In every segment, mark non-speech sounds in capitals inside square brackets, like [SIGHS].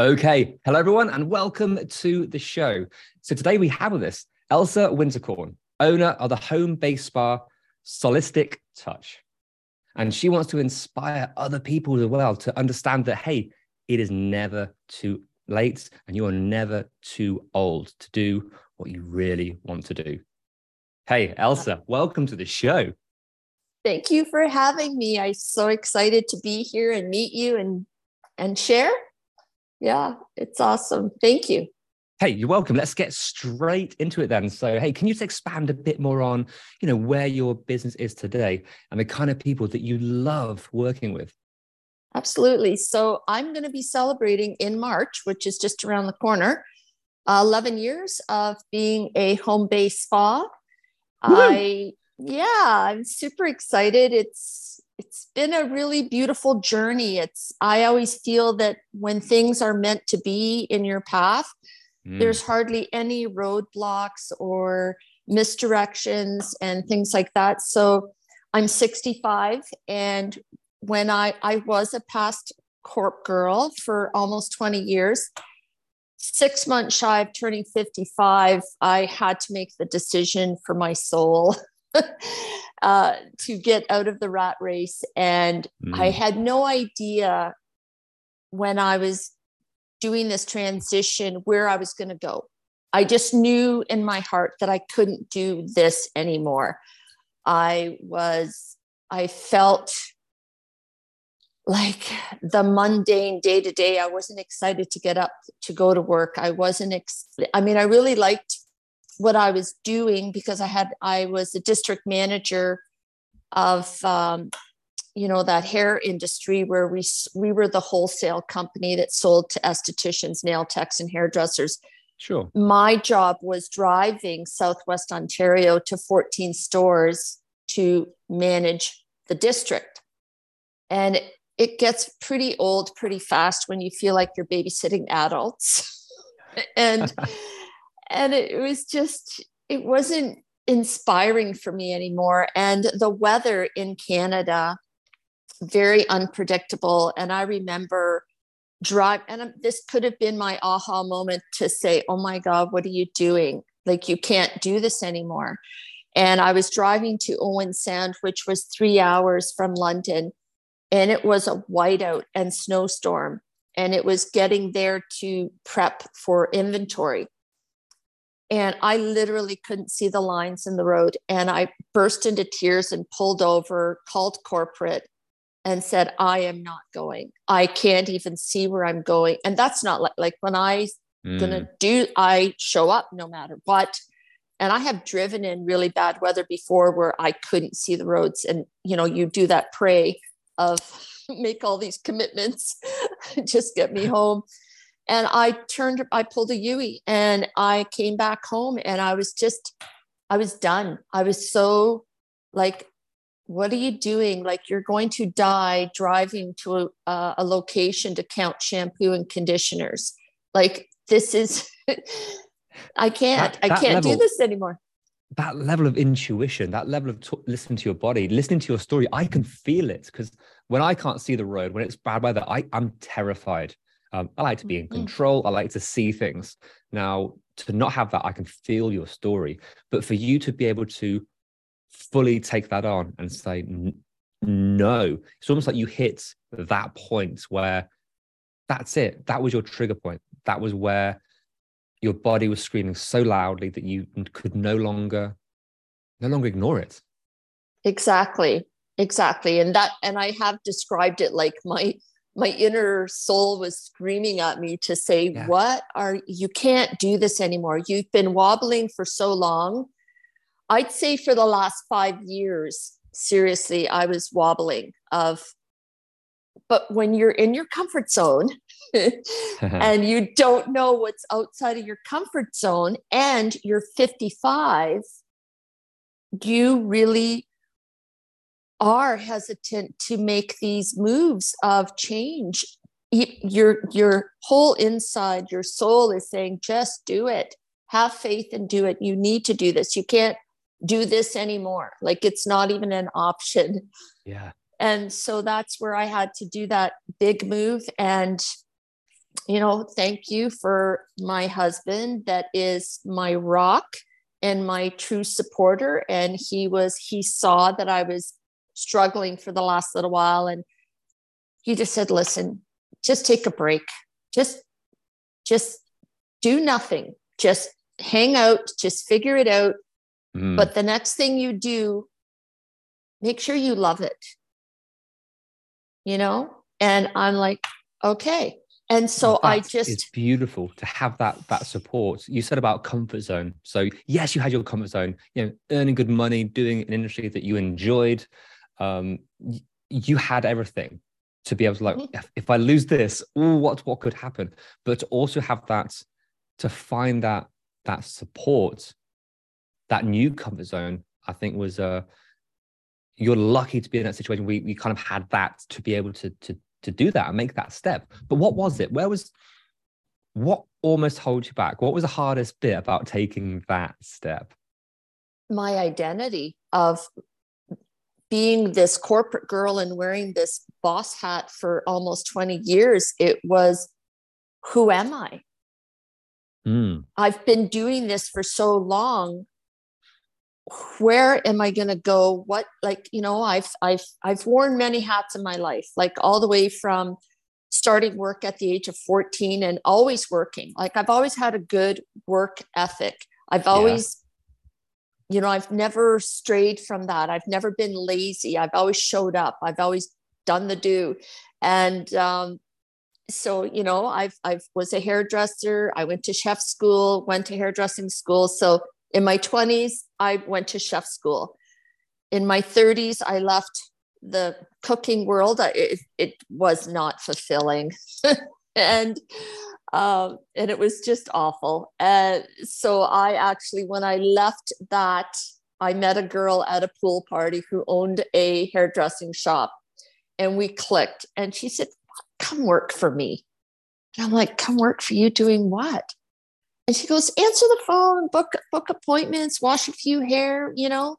Okay. Hello, everyone, and welcome to the show. So today we have with us Elsa Winterkorn, owner of the home based spa Solistic Touch. And she wants to inspire other people as well to understand that, hey, it is never too late and you are never too old to do what you really want to do. Hey, Elsa, welcome to the show. Thank you for having me. I'm so excited to be here and meet you and and share. Yeah, it's awesome. Thank you. Hey, you're welcome. Let's get straight into it then. So, hey, can you just expand a bit more on, you know, where your business is today and the kind of people that you love working with? Absolutely. So I'm going to be celebrating in March, which is just around the corner, uh, 11 years of being a home-based spa. I yeah, I'm super excited. It's it's been a really beautiful journey. It's I always feel that when things are meant to be in your path, Mm. there's hardly any roadblocks or misdirections and things like that so i'm 65 and when i i was a past corp girl for almost 20 years six months shy of turning 55 i had to make the decision for my soul [LAUGHS] [LAUGHS] uh, to get out of the rat race and i Mm. had no idea when i was doing this transition where I was going to go. I just knew in my heart that I couldn't do this anymore. I was, I felt like the mundane day to day. I wasn't excited to get up to go to work. I wasn't, ex- I mean, I really liked what I was doing because I had, I was a district manager of um, you know that hair industry where we we were the wholesale company that sold to estheticians nail techs and hairdressers. Sure. my job was driving southwest ontario to 14 stores to manage the district. And it, it gets pretty old pretty fast when you feel like you're babysitting adults. [LAUGHS] And [LAUGHS] and it was just it wasn't inspiring for me anymore and the weather in canada very unpredictable. And I remember drive, and this could have been my aha moment to say, "Oh my God, what are you doing? Like you can't do this anymore." And I was driving to Owen Sound, which was three hours from London, and it was a whiteout and snowstorm, and it was getting there to prep for inventory. And I literally couldn't see the lines in the road. And I burst into tears and pulled over, called corporate, and said, I am not going. I can't even see where I'm going. And that's not like, like when I Mm. gonna do, I show up no matter what. And I have driven in really bad weather before where I couldn't see the roads. And you know, you do that pray of [LAUGHS] make all these commitments, [LAUGHS] just get me home. And I turned, I pulled a Yui and I came back home and I was just, I was done. I was so like what are you doing? Like you're going to die driving to a, a location to count shampoo and conditioners. Like this is, [LAUGHS] I can't, That- that I can't level- do this anymore. that level of intuition, that level of t- listening to your body, listening to your story, I can feel it because when I can't see the road, when it's bad weather, I, I'm terrified. Um, I like to be in Mhm. control. I like to see things. Now, to not have that, I can feel your story. But for you to be able to fully take that on and say, no. It's almost like you hit that point where that's it. That was your trigger point. That was where your body was screaming so loudly that you could no longer no longer ignore it. Exactly. Exactly. And that and I have described it like my my inner soul was screaming at me to say, yeah. What are you can't do this anymore? You've been wobbling for so long. I'd say for the last five years, seriously, I was wobbling of, but when you're in your comfort zone [LAUGHS] and you don't know what's outside of your comfort zone and you're 55, you really are hesitant to make these moves of change. Your your whole inside your soul is saying just do it. Have faith and do it. You need to do this. You can't do this anymore. Like it's not even an option. Yeah. And so that's where i had to do that big move. And you know thank you for my husband that is my rock and my true supporter. And he was he saw that i was struggling for the last little while. And he just said, listen, just take a break. Just, just do nothing. Just hang out, just figure it out. Mm. But the next thing you do, make sure you love it. You know? And I'm like, okay. And so that I just it's beautiful to have that that support. You said about comfort zone. So yes, you had your comfort zone, you know, earning good money, doing an industry that you enjoyed, um, you had everything to be able to like mm-hmm. if, if, i lose this ooh, what what could happen? But to also have that to find that that support that new comfort zone i think was uh you're lucky to be in that situation. We we kind of had that to be able to to to do that and make that step. But what was it? Where was what almost holds you back? What was the hardest bit about taking that step? My identity of being this corporate girl and wearing this boss hat for almost 20 years, it was who am I? Mm. I've been doing this for so long. Where am I going to go? What, like, you know, I've, I've, I've worn many hats in my life, like all the way from starting work at the age of 14 and always working. Like, I've always had a good work ethic. I've always you know i've never strayed from that. I've never been lazy. I've always showed up. I've always done the do. And um, so you know i've i was a hairdresser. I went to chef school went to hairdressing school. So in my 20s i went to chef school. In my 30s i left the cooking world. It, it was not fulfilling. [LAUGHS] And um, and it was just awful. And so I actually, when I left that, I met a girl at a pool party who owned a hairdressing shop, and we clicked. And she said, "Come work for me." And I'm like, "Come work for you doing what?" And she goes, "Answer the phone, book book appointments, wash a few hair, you know,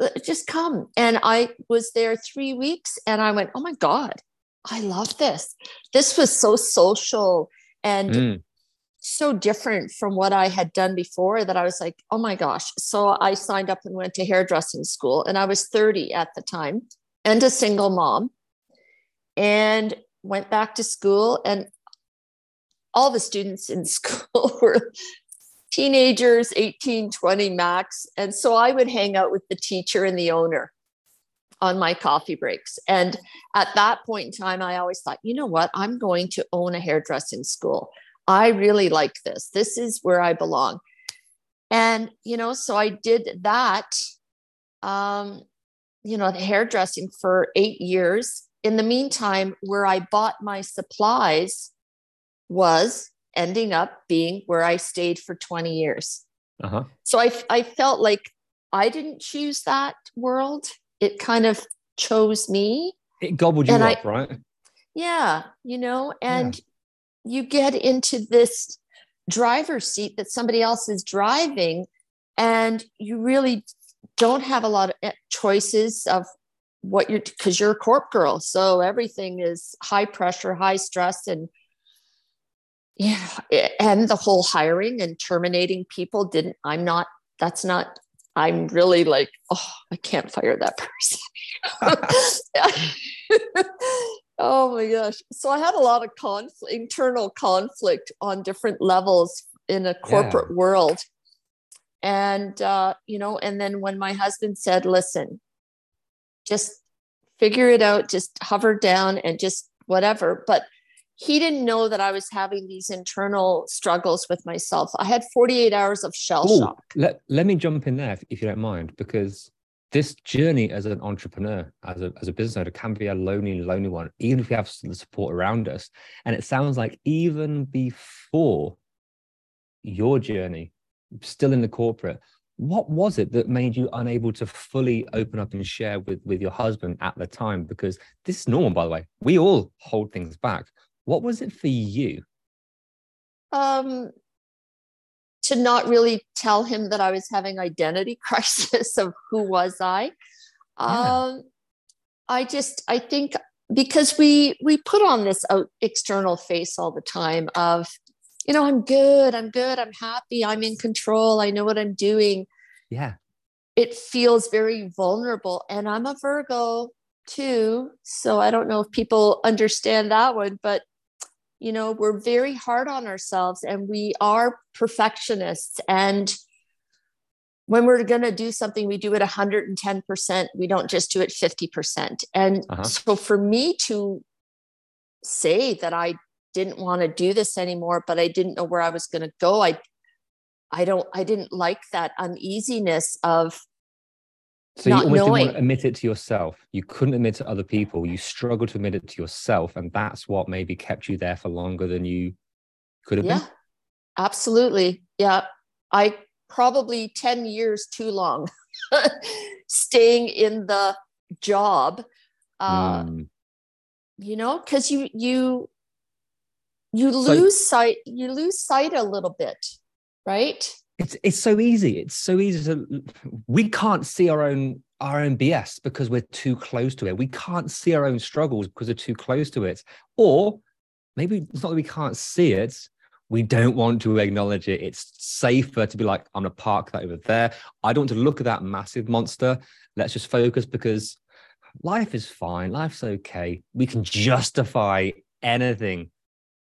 uh, just come." And I was there three weeks, and I went, "Oh my god." I love this. This was so social and mm. so different from what I had done before that I was like, oh my gosh. So I signed up and went to hairdressing school, and I was 30 at the time and a single mom, and went back to school. And all the students in [LAUGHS] school were teenagers 18 20 max and so i would hang out with the teacher and the owner on my coffee breaks. And at that point in time, I always thought, you know what? I'm going to own a hairdressing school. I really like this. This is where I belong. And, you know, so I did that, um, you know, the hairdressing for eight years. In the meantime, where I bought my supplies was ending up being where I stayed for 20 years. Uh-huh. So I, I felt like I didn't choose that world it kind of chose me. It gobbled you up, I, right? Yeah, you know, and yeah. you get into this driver's seat that somebody else is driving, and you really don't have a lot of eh, choices of what you're because you're a corp girl, so everything is high pressure, high stress, and yeah, and the whole hiring and terminating people didn't. I'm not. That's not I'm really like, oh, I can't fire that [LAUGHS] person. [LAUGHS] oh my gosh. So I had a lot of conflict, internal conflict on different levels in a corporate yeah. world. And, uh, you know, and then when my husband said, listen, just figure it out, just hover down and just whatever. But he didn't know that I was having these internal struggles with myself. I had 48 hours of shell Ooh, shock. Let, let me jump in there if, if you don't mind, because this journey as an entrepreneur, as a, as a business owner, can be a lonely, lonely one, even if we have the support around us. And it sounds like even before your journey, still in the corporate, what was it that made you unable to fully open up and share with, with your husband at the time? Because this is normal, by the way. We all hold things back. What was it for you? Um, to not really tell him that I was having identity [LAUGHS] crisis of who was I. Yeah. Um, I just I think because we we put on this out external face all the time of you know I'm good, I'm good, I'm happy, I'm in control, I know what I'm doing. Yeah. It feels very vulnerable and I'm a Virgo too, so I don't know if people understand that one, but you know we're very hard on ourselves and we are perfectionists. And when we're going to do something we do it 110% we don't just do it 50% and uh-huh. so for me to say that i didn't want to do this anymore but i didn't know where i was going to go i i don't i didn't like that uneasiness of so you almost knowing. didn't want to admit it to yourself. You couldn't admit to other people. You struggled to admit it to yourself, and that's what maybe kept you there for longer than you could have yeah, been. Absolutely. Yeah. I probably 10 years too long [LAUGHS] staying in the job. Uh, mm. you know, because you you you lose so, sight, you lose sight a little bit, right? It's it's so easy. It's so easy to we can't see our own our own bs because we're too close to it. We can't see our own struggles because we're too close to it. Or maybe it's not that we can't see it. We don't want to acknowledge it. It's safer to be like i'm gonna park that over there. I don't want to look at that massive monster. Let's just focus because life is fine. Life's okay. We can justify anything.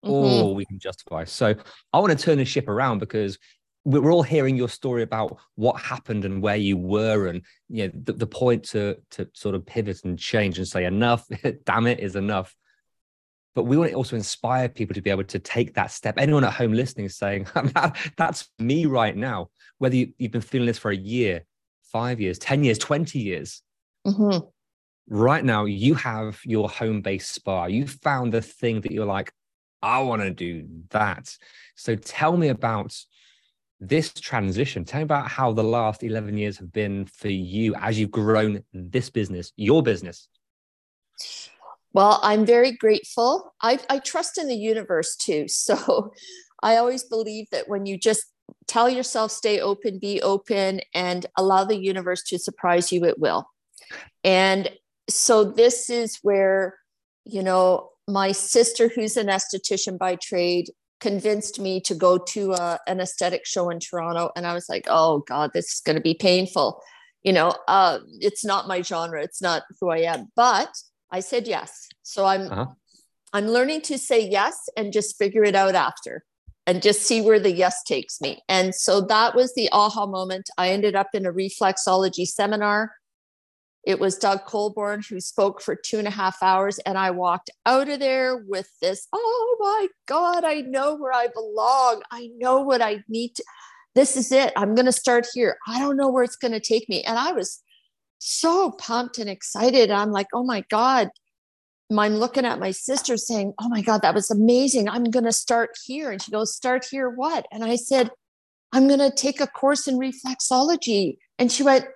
Mm-hmm. all we can justify. So i want to turn the ship around because we're all hearing your story about what happened and where you were and you know the, the point to to sort of pivot and change and say enough [LAUGHS] damn it is enough. But we want to also inspire people to be able to take that step. Anyone at home listening is saying [LAUGHS] that's me right now. Whether you, have been feeling this for a year five years 10 years 20 years. Mm-hmm. right now you have your home-based spa. You found the thing that you're like i want to do that. So tell me about this transition. Tell me about how the last 11 years have been for you as you've grown this business, your business. Well, I'm very grateful. I, I trust in the universe too. [LAUGHS] So I always believe that when you just tell yourself, stay open, be open, and allow the universe to surprise you, it will. And so this is where, you know, my sister, who's an esthetician by trade, convinced me to go to a, an aesthetic show in Toronto. And I was like, oh God, this is going to be painful. You know, uh, it's not my genre. It's not who I am. But I said yes. So I'm uh-huh. I'm learning to say yes and just figure it out after and just see where the yes takes me. And so that was the aha moment. I ended up in a reflexology seminar it was Doug Colborn who spoke for two and a half hours, and I walked out of there with this oh my God, I know where I belong. I know what I need to. This is it. I'm going to start here. I don't know where it's going to take me. And I was so pumped and excited. I'm like, oh my God. I'm looking at my sister saying, oh my God, that was amazing. I'm going to start here. And she goes, start here what? And I said, I'm going to take a course in reflexology. And she went,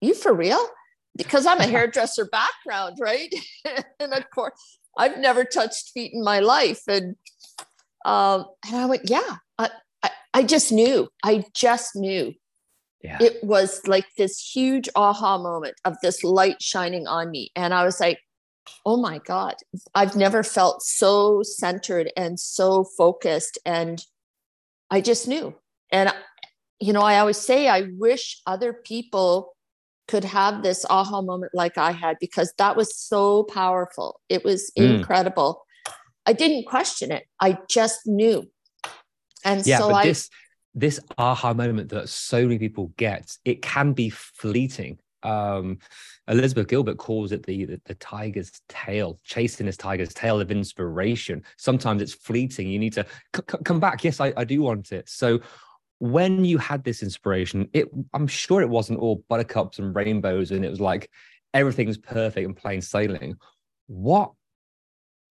you for real? Because I'm a [LAUGHS] hairdresser background, right? [LAUGHS] and of course, I've never touched feet in my life. And um, and I went, yeah, I, I, I just knew. I just knew. Yeah. It was like this huge aha moment of this light shining on me. And I was like, oh my God, I've never felt so centered and so focused. And I just knew. And you know, I always say I wish other people could have this aha moment like I had because that was so powerful. It was mm. incredible. I didn't question it. I just knew. And yeah, so but I this this aha moment that so many people get, it can be fleeting. Um, Elizabeth Gilbert calls it the, the, the tiger's tail, chasing this tiger's tail of inspiration. Sometimes it's fleeting. You need to c- c- come back. Yes, I, I do want it. So when you had this inspiration, it I'm sure it wasn't all buttercups and rainbows, and it was like everything's perfect and plain sailing. What?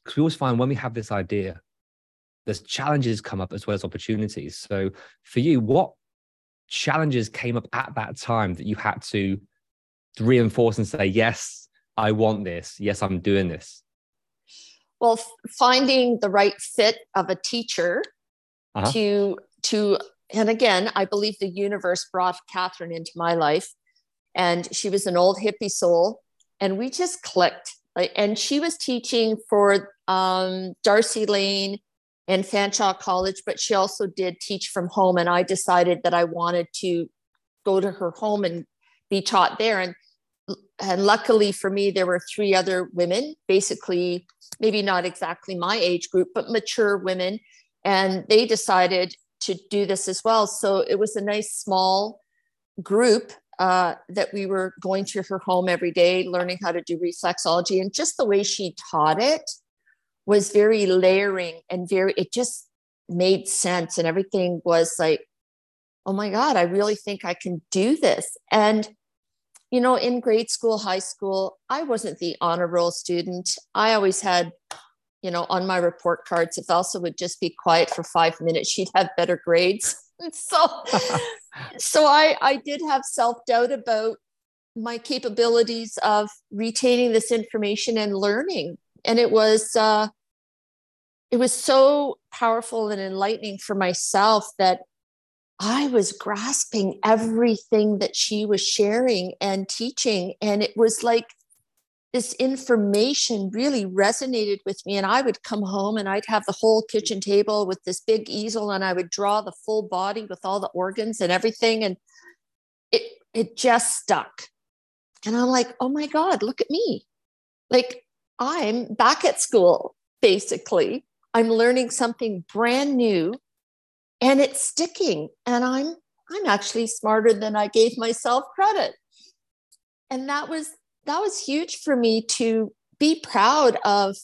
Because we always find when we have this idea, there's challenges come up as well as opportunities. So for you, what challenges came up at that time that you had to reinforce and say, yes, I want this. Yes, I'm doing this? Well, finding the right fit of a teacher uh-huh. to to and again, I believe the universe brought Catherine into my life, and she was an old hippie soul, and we just clicked. And she was teaching for um, D'Arcy Lane and Fanshawe College, but she also did teach from home. And I decided that I wanted to go to her home and be taught there. And and luckily for me, there were three other women, basically, maybe not exactly my age group, but mature women. And they decided to do this as well. So it was a nice small group uh, that we were going to her home every day, learning how to do reflexology. And just the way she taught it was very layering and very, it just made sense. And everything was like, oh my God, I really think I can do this. And, you know, in grade school, high school, I wasn't the honor roll student. I always had you know, on my report cards, if Elsa would just be quiet for five minutes, she'd have better grades. [LAUGHS] so, [LAUGHS] so I, I did have self doubt about my capabilities of retaining this information and learning. And it was, uh, it was so powerful and enlightening for myself that I was grasping everything that she was sharing and teaching. And it was like this information really resonated with me. And I would come home and I'd have the whole kitchen table with this big easel and I would draw the full body with all the organs and everything. And it, it just stuck. And I'm like, oh my God, look at me. Like I'm back at school, basically. I'm learning something brand new and it's sticking. And I'm I'm actually smarter than I gave myself credit. And that was that was huge for me to be proud of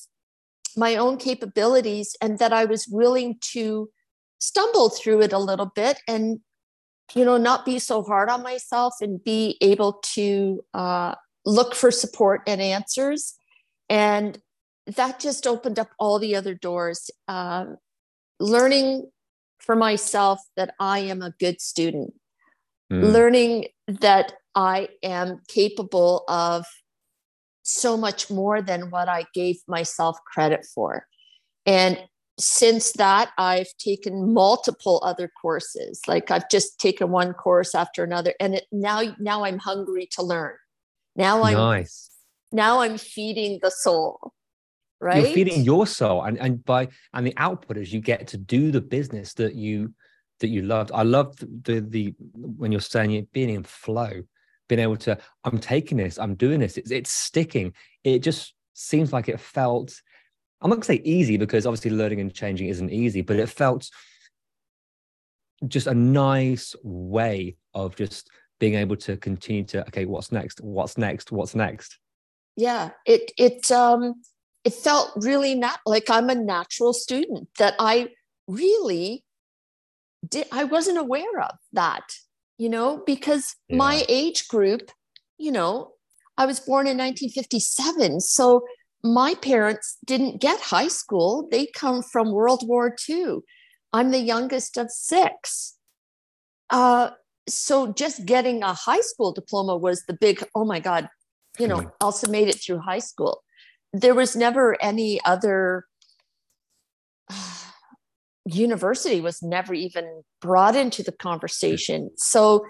my own capabilities and that I was willing to stumble through it a little bit and you know not be so hard on myself and be able to uh, look for support and answers and that just opened up all the other doors uh, learning for myself that i am a good student mm. learning that I am capable of so much more than what I gave myself credit for. And since that, I've taken multiple other courses. Like I've just taken one course after another, and it, now now I'm hungry to learn. Now I'm nice. Now I'm feeding the soul. Right. You're feeding your soul, and and by and the output is you get to do the business that you that you loved. I loved the the, when you're saying you're being in flow being able to i'm taking this i'm doing this it's, it's sticking. It just seems like it felt i'm not going to say easy because obviously learning and changing isn't easy but it felt just a nice way of just being able to continue to okay what's next? What's next? What's next? Yeah it it um it felt really not like i'm a natural student that i really did i wasn't aware of that you know, because yeah. my age group, you know, I was born in 1957. So my parents didn't get high school. They come from World War II. I'm the youngest of six. Uh, so just getting a high school diploma was the big, oh my God, you know, mm. Elsa made it through high school. There was never any other [SIGHS] university was never even brought into the conversation. So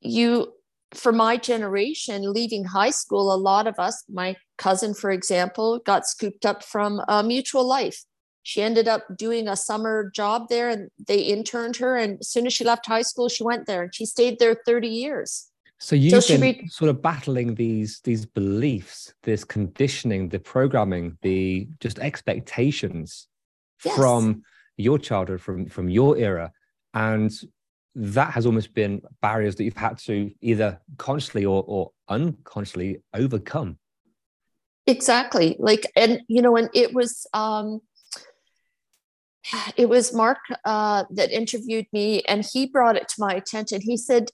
you for my generation leaving high school a lot of us my cousin for example got scooped up from a mutual life she ended up doing a summer job there and they interned her and as soon as she left high school she went there and she stayed there 30 years so you've so been re- sort of battling these these beliefs this conditioning the programming the just expectations yes. from your childhood from from your era. And that has almost been barriers that you've had to either consciously or, or unconsciously overcome. Exactly. Like and you know and it was um it was mark uh that interviewed me and he brought it to my attention. He said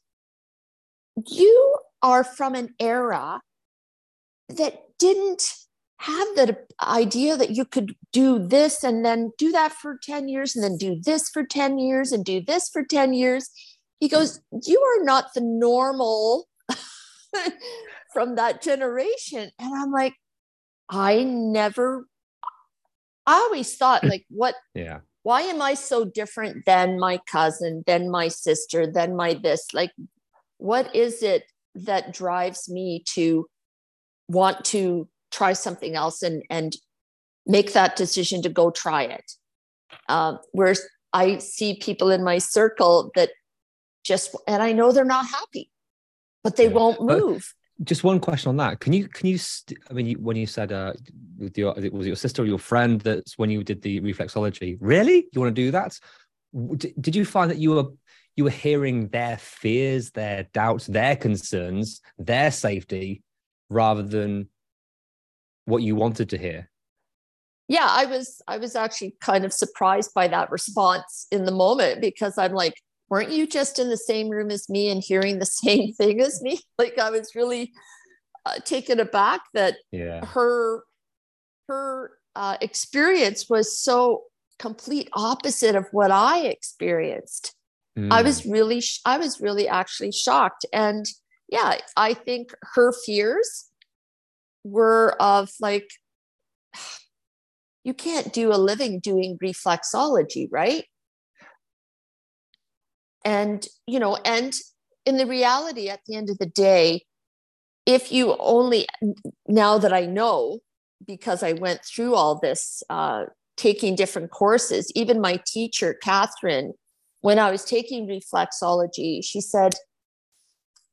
you are from an era that didn't have the idea that you could do this and then do that for 10 years and then do this for 10 years and do this for 10 years. He goes, You are not the normal [LAUGHS] from that generation. And I'm like, I never, I always thought, [CLEARS THROAT] like, what? Yeah. Why am I so different than my cousin, than my sister, than my this? Like, what is it that drives me to want to try something else and and make that decision to go try it. Um, whereas i see people in my circle that just and i know they're not happy but they yeah. won't move. just one question on that. Can you can you st- i mean you, when you said uh with your it was it your sister or your friend that's when you did the reflexology really? You want to do that? Did you find that you were you were hearing their fears, their doubts, their concerns, their safety, rather than what you wanted to hear. Yeah, I was I was actually kind of surprised by that response in the moment because I'm like, weren't you just in the same room as me and hearing the [LAUGHS] same thing as me? Like I was really uh, taken aback that yeah. her her uh, experience was so complete opposite of what I experienced. Mm. I was really, I was really actually shocked. And yeah, I think her fears were of like, you can't do a living doing reflexology, right? And, you know, and in the reality at the end of the day, if you only, now that I know, because I went through all this, uh, taking different courses, even my teacher, Catherine, when I was taking reflexology, she said,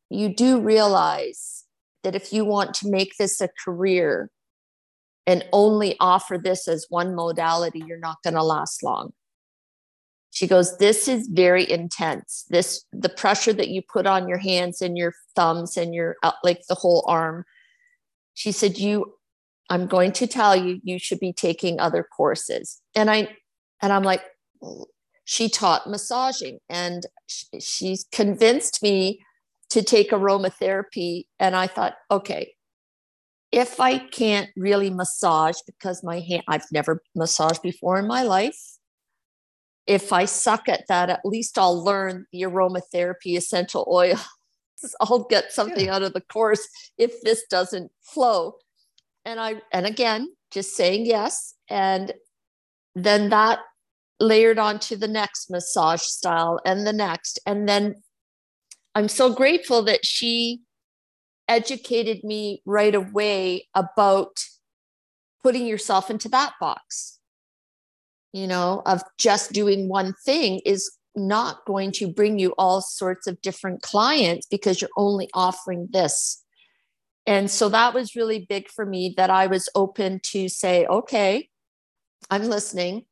You do realize that if you want to make this a career and only offer this as one modality, you're not going to last long. She goes, This is very intense. This, the pressure that you put on your hands and your thumbs and your, uh, like the whole arm. She said, You, I'm going to tell you, you should be taking other courses. And I, and I'm like, she taught massaging and she's convinced me to take aromatherapy. And I thought, okay, if I can't really massage because my hand, I've never massaged before in my life. If I suck at that, at least I'll learn the aromatherapy essential oil. [LAUGHS] I'll get something yeah. out of the course if this doesn't flow. And I, and again, just saying yes. And then that layered onto the next massage style and the next. And then I'm so grateful that she educated me right away about putting yourself into that box, you know, of just doing one thing is not going to bring you all sorts of different clients because you're only offering this. And so that was really big for me that I was open to say, okay, I'm listening.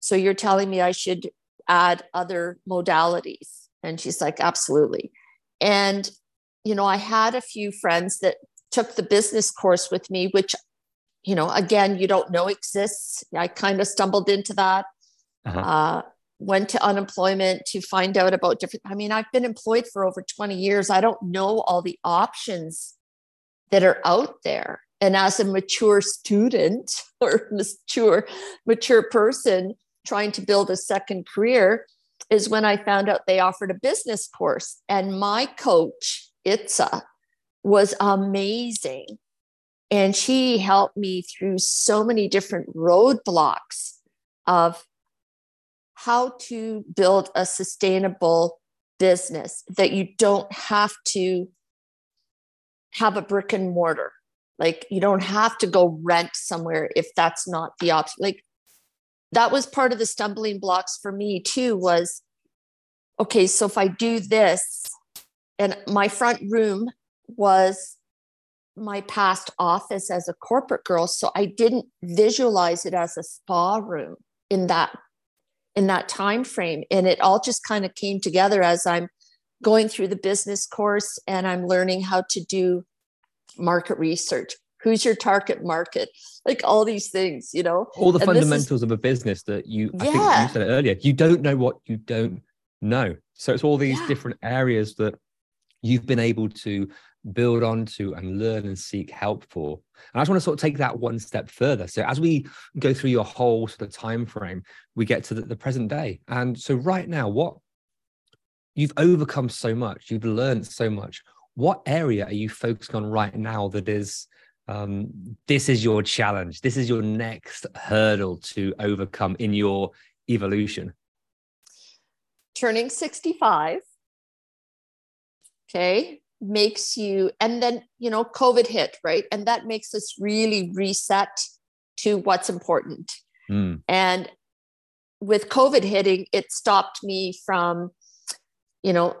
So you're telling me I should add other modalities? And she's like, absolutely. And, you know, I had a few friends that took the business course with me, which, you know, again, you don't know exists. I kind of stumbled into that. Uh-huh. Uh, went to unemployment to find out about different i mean i've been employed for over 20 years i don't know all the options that are out there and as a mature student [LAUGHS] or mature mature person trying to build a second career is when I found out they offered a business course. And my coach, Itza, was amazing. And she helped me through so many different roadblocks of how to build a sustainable business that you don't have to have a brick and mortar. Like you don't have to go rent somewhere if that's not the option. Like that was part of the stumbling blocks for me too was okay so if i do this and my front room was my past office as a corporate girl so i didn't visualize it as a spa room in that in that time frame and it all just kind of came together as i'm going through the business course and i'm learning how to do market research who's your target market? Like all these things you know? All the and fundamentals is, of a business that you i yeah. think you said it earlier you don't know what you don't know. So it's all these yeah. different areas that you've been able to build onto and learn and seek help for. And i just want to sort of take that one step further. So as we go through your whole sort of time frame we get to the, the present day. And so right now what you've overcome so much you've learned so much. What area are you focusing on right now that is um, this is your challenge. This is your next hurdle to overcome in your evolution. Turning 65 okay makes you and then you know covid hit right? And that makes us really reset to what's important. Mm. and with covid hitting it stopped me from you know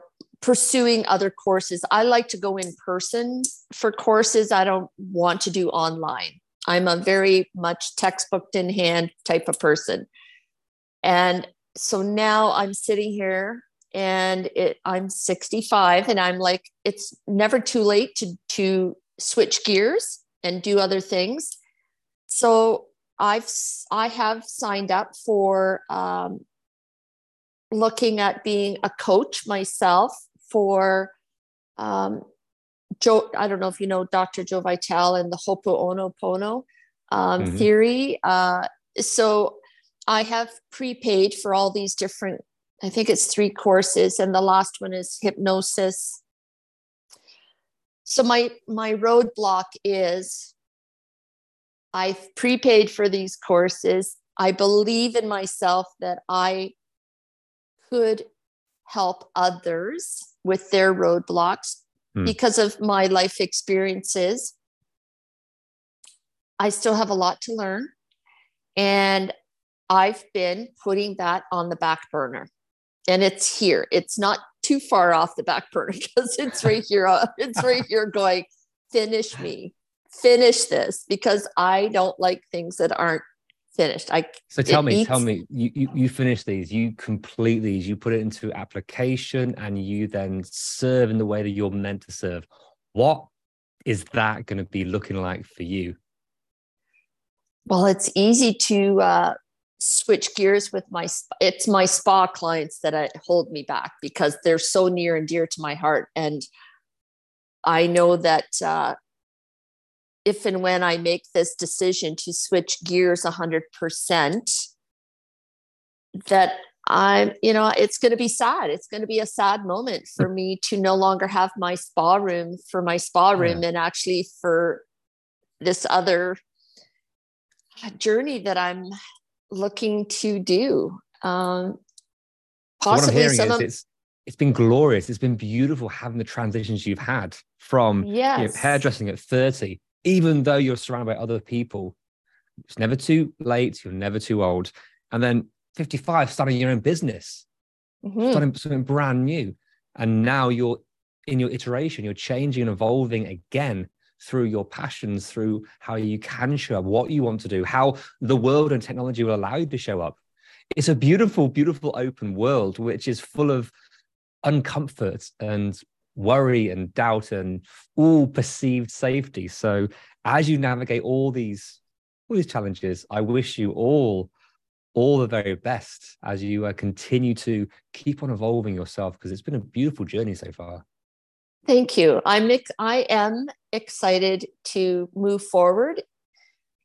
pursuing other courses. I like to go in person for courses. I don't want to do online. I'm a very much textbook in hand type of person. And so now I'm sitting here and it, I'm 65 and I'm like, it's never too late to, to switch gears and do other things. So I've, I have signed up for um, looking at being a coach myself for um, Joe. I don't know if you know Dr. Joe Vitale and the Ho'oponopono um, mm-hmm. theory. Uh, so I have prepaid for all these different. I think it's three courses, and the last one is hypnosis. So my my roadblock is I've prepaid for these courses. I believe in myself that I could help others with their roadblocks mm. because of my life experiences. I still have a lot to learn. And I've been putting that on the back burner. And it's here. It's not too far off the back burner [LAUGHS] because it's right here. Uh, it's right [LAUGHS] here going, finish me, finish this, because I don't like things that aren't finished. I so tell me, eats... tell me, you, you you finish these, you complete these, you put it into application, and you then serve in the way that you're meant to serve. What is that going to be looking like for you? Well, it's easy to uh, switch gears with my. It's my spa clients that I, hold me back because they're so near and dear to my heart, and I know that uh, if and when I make this decision to switch gears 100%, that I'm, you know, it's going to be sad. It's going to be a sad moment for me to no longer have my spa room for my spa room yeah. and actually for this other journey that I'm looking to do. Um, possibly so some of, it's, it's been glorious. It's been beautiful having the transitions you've had from yes. you know, hairdressing at 30 even though you're surrounded by other people. It's never too late. You're never too old. And then 55, starting your own business, mm-hmm. starting something brand new. And now you're in your iteration, you're changing and evolving again through your passions, through how you can show up, what you want to do, how the world and technology will allow you to show up. It's a beautiful, beautiful open world, which is full of uncomfort and worry and doubt and all perceived safety. So as you navigate all these all these challenges, I wish you all all the very best as you uh, continue to keep on evolving yourself because it's been a beautiful journey so far. Thank you. I'm I am excited to move forward.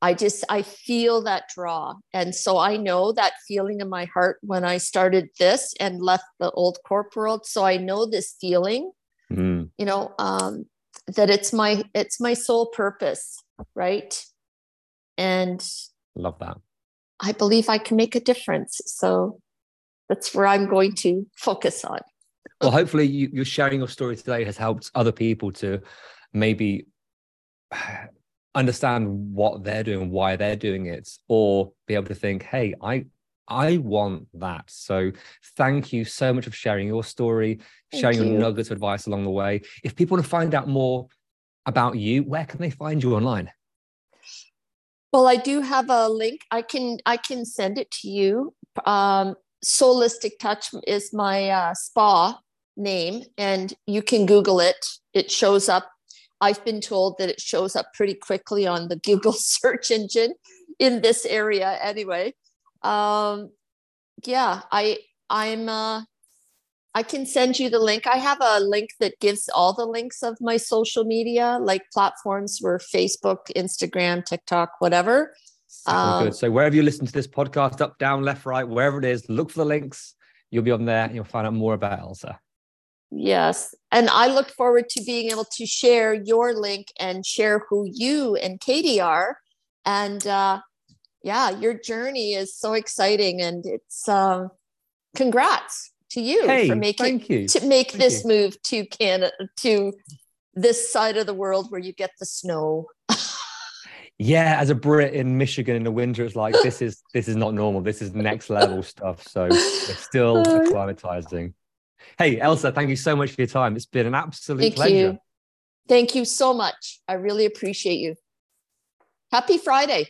I just I feel that draw. And so I know that feeling in my heart when I started this and left the old corporate. So I know this feeling. You know um, that it's my it's my sole purpose right? And love that. I believe i can make a difference. So that's where i'm going to focus on. Well hopefully you, you're sharing your story today has helped other people to maybe [SIGHS] understand what they're doing, why they're doing it, or be able to think, hey, I I want that. So thank you so much for sharing your story, Thank sharing you. your nuggets of advice along the way. If people want to find out more about you, where can they find you online? Well, I do have a link. I can I can send it to you. Um, Solistic Touch is my uh, spa name, and you can Google it. It shows up. I've been told that it shows up pretty quickly on the Google [LAUGHS] search engine in this area. Anyway, um, yeah, I I'm uh, I can send you the link. I have a link that gives all the links of my social media, like platforms were Facebook, Instagram, TikTok, whatever. Um, good. So wherever you listen to this podcast, up, down, left, right, wherever it is, look for the links. You'll be on there and you'll find out more about Elsa. Yes. And I look forward to being able to share your link and share who you and Katie are. And uh, yeah, your journey is so exciting. And it's um, congrats to you Hey, for making you. to make Thank this you. move to Canada to this side of the world where you get the snow. Yeah, as a Brit in Michigan in the winter, it's like this is this is not normal. This is next level stuff. So we're still [LAUGHS] acclimatizing. Hey, Elsa, thank you so much for your time. It's been an absolute Thank pleasure. you. Thank you so much. I really appreciate you. Happy Friday.